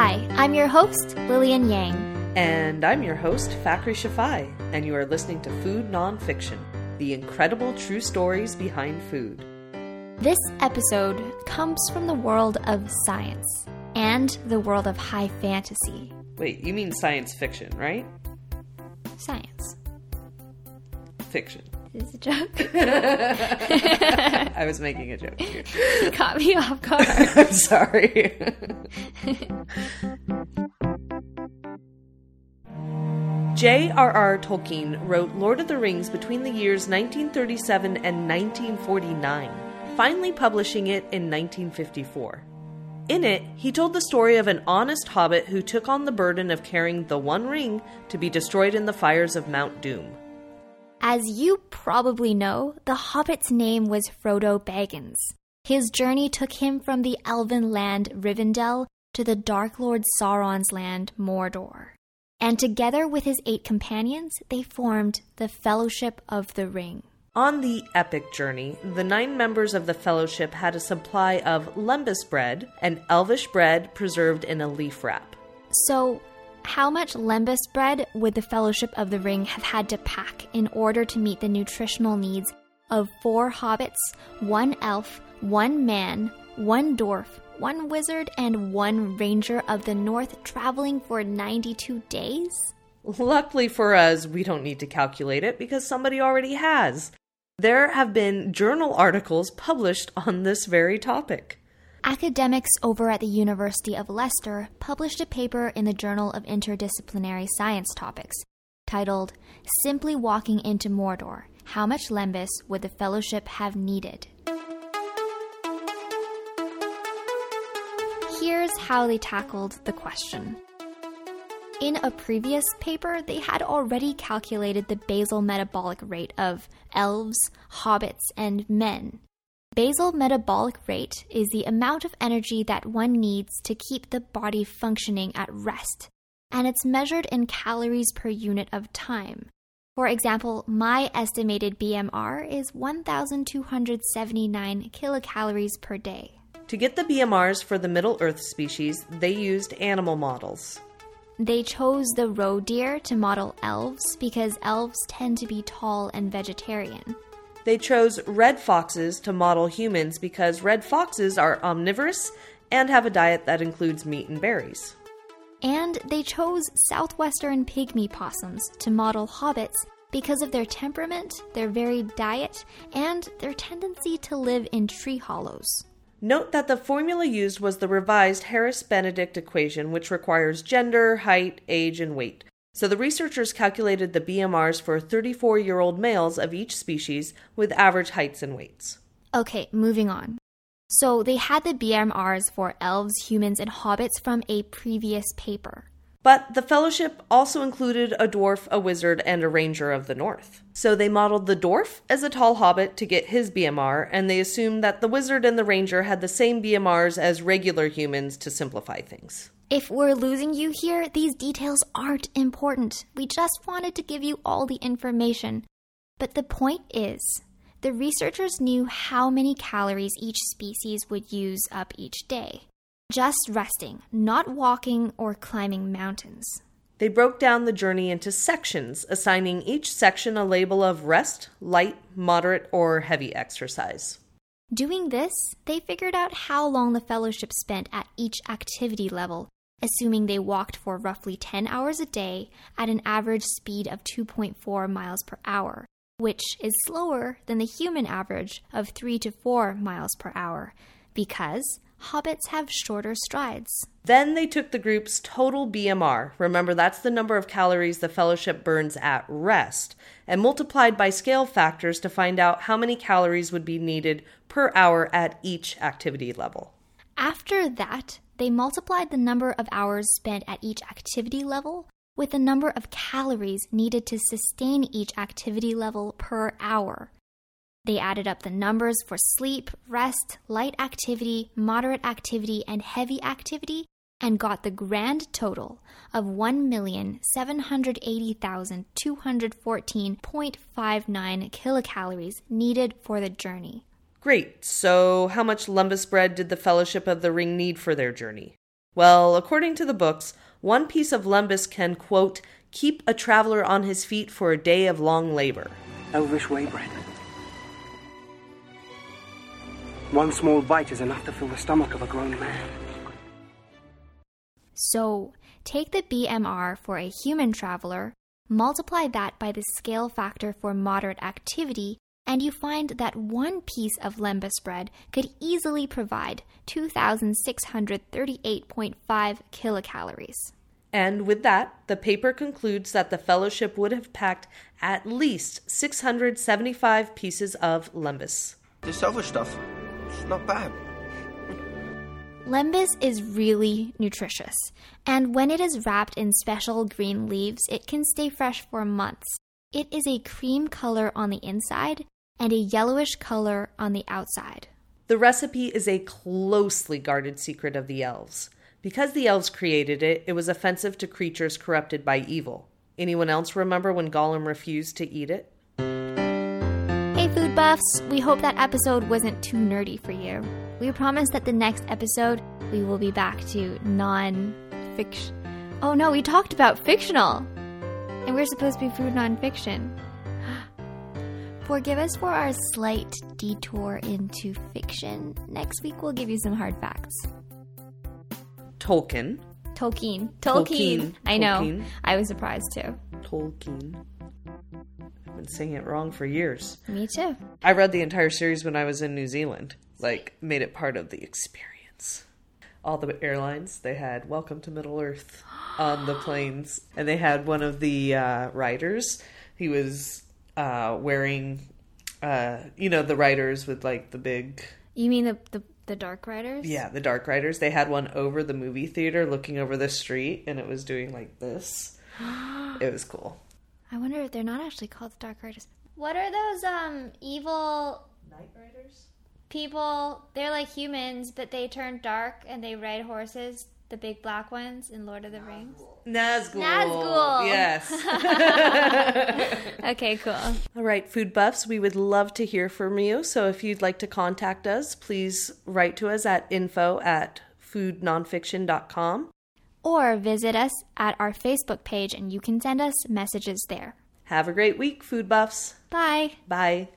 Hi, I'm your host, Lillian Yang. And I'm your host, Fakhri Shafai, and you are listening to Food Nonfiction, the incredible true stories behind food. This episode comes from the world of science and the world of high fantasy. Wait, you mean science fiction, right? Science. Fiction. Is a joke? I was making a joke you caught me off guard. I'm sorry. J.R.R. Tolkien wrote Lord of the Rings between the years 1937 and 1949, finally publishing it in 1954. In it, he told the story of an honest hobbit who took on the burden of carrying the One Ring to be destroyed in the fires of Mount Doom. As you probably know, the hobbit's name was Frodo Baggins. His journey took him from the elven land Rivendell to the Dark Lord Sauron's land Mordor. And together with his eight companions, they formed the Fellowship of the Ring. On the epic journey, the nine members of the fellowship had a supply of lembas bread, an elvish bread preserved in a leaf wrap. So, how much lembas bread would the Fellowship of the Ring have had to pack in order to meet the nutritional needs of four hobbits, one elf, one man, one dwarf, one wizard, and one ranger of the north traveling for 92 days? Luckily for us, we don't need to calculate it because somebody already has. There have been journal articles published on this very topic. Academics over at the University of Leicester published a paper in the Journal of Interdisciplinary Science Topics titled Simply Walking into Mordor How Much Lembas Would the Fellowship Have Needed? Here's how they tackled the question. In a previous paper, they had already calculated the basal metabolic rate of elves, hobbits, and men. Basal metabolic rate is the amount of energy that one needs to keep the body functioning at rest, and it's measured in calories per unit of time. For example, my estimated BMR is 1,279 kilocalories per day. To get the BMRs for the Middle Earth species, they used animal models. They chose the roe deer to model elves because elves tend to be tall and vegetarian. They chose red foxes to model humans because red foxes are omnivorous and have a diet that includes meat and berries. And they chose southwestern pygmy possums to model hobbits because of their temperament, their varied diet, and their tendency to live in tree hollows. Note that the formula used was the revised Harris Benedict equation, which requires gender, height, age, and weight. So the researchers calculated the BMRs for 34 year old males of each species with average heights and weights. Okay, moving on. So they had the BMRs for elves, humans, and hobbits from a previous paper. But the fellowship also included a dwarf, a wizard, and a ranger of the north. So they modeled the dwarf as a tall hobbit to get his BMR, and they assumed that the wizard and the ranger had the same BMRs as regular humans to simplify things. If we're losing you here, these details aren't important. We just wanted to give you all the information. But the point is, the researchers knew how many calories each species would use up each day just resting, not walking or climbing mountains. They broke down the journey into sections, assigning each section a label of rest, light, moderate, or heavy exercise. Doing this, they figured out how long the fellowship spent at each activity level, assuming they walked for roughly 10 hours a day at an average speed of 2.4 miles per hour, which is slower than the human average of 3 to 4 miles per hour, because hobbits have shorter strides. Then they took the group's total BMR, remember that's the number of calories the fellowship burns at rest, and multiplied by scale factors to find out how many calories would be needed per hour at each activity level. After that, they multiplied the number of hours spent at each activity level with the number of calories needed to sustain each activity level per hour. They added up the numbers for sleep, rest, light activity, moderate activity, and heavy activity and got the grand total of 1,780,214.59 kilocalories needed for the journey. Great. So, how much lembas bread did the Fellowship of the Ring need for their journey? Well, according to the books, one piece of lembas can, quote, keep a traveler on his feet for a day of long labor. Oh, Elvish way bread. One small bite is enough to fill the stomach of a grown man. So, take the BMR for a human traveler, multiply that by the scale factor for moderate activity, and you find that one piece of lembas bread could easily provide 2,638.5 kilocalories. And with that, the paper concludes that the fellowship would have packed at least 675 pieces of lembas. This other stuff, it's not bad. Lembas is really nutritious, and when it is wrapped in special green leaves, it can stay fresh for months. It is a cream color on the inside and a yellowish color on the outside. The recipe is a closely guarded secret of the elves. Because the elves created it, it was offensive to creatures corrupted by evil. Anyone else remember when Gollum refused to eat it? Hey, food buffs! We hope that episode wasn't too nerdy for you. We promise that the next episode we will be back to non fiction. Oh no, we talked about fictional! And we're supposed to be food non-fiction. Forgive us for our slight detour into fiction. Next week we'll give you some hard facts. Tolkien. Tolkien. Tolkien. Tolkien. I know. Tolkien. I was surprised too. Tolkien. I've been saying it wrong for years. Me too. I read the entire series when I was in New Zealand. Like, made it part of the experience. All the airlines, they had Welcome to Middle Earth on the planes. And they had one of the uh, riders. He was uh, wearing, uh, you know, the riders with like the big, You mean the the, the Dark Riders? yeah, the dark riders. They had one over the movie theater looking over the street and it was doing like this. It was cool. I wonder if they're not actually called the Dark Riders. What are those um evil Night Riders? people? They're like humans, but they turn dark and they ride horses. The big black ones in Lord of the Rings. Nazgul. Nazgul. Yes. Okay, cool. All right, food buffs, we would love to hear from you. So if you'd like to contact us, please write to us at info at foodnonfiction.com. Or visit us at our Facebook page and you can send us messages there. Have a great week, food buffs. Bye. Bye.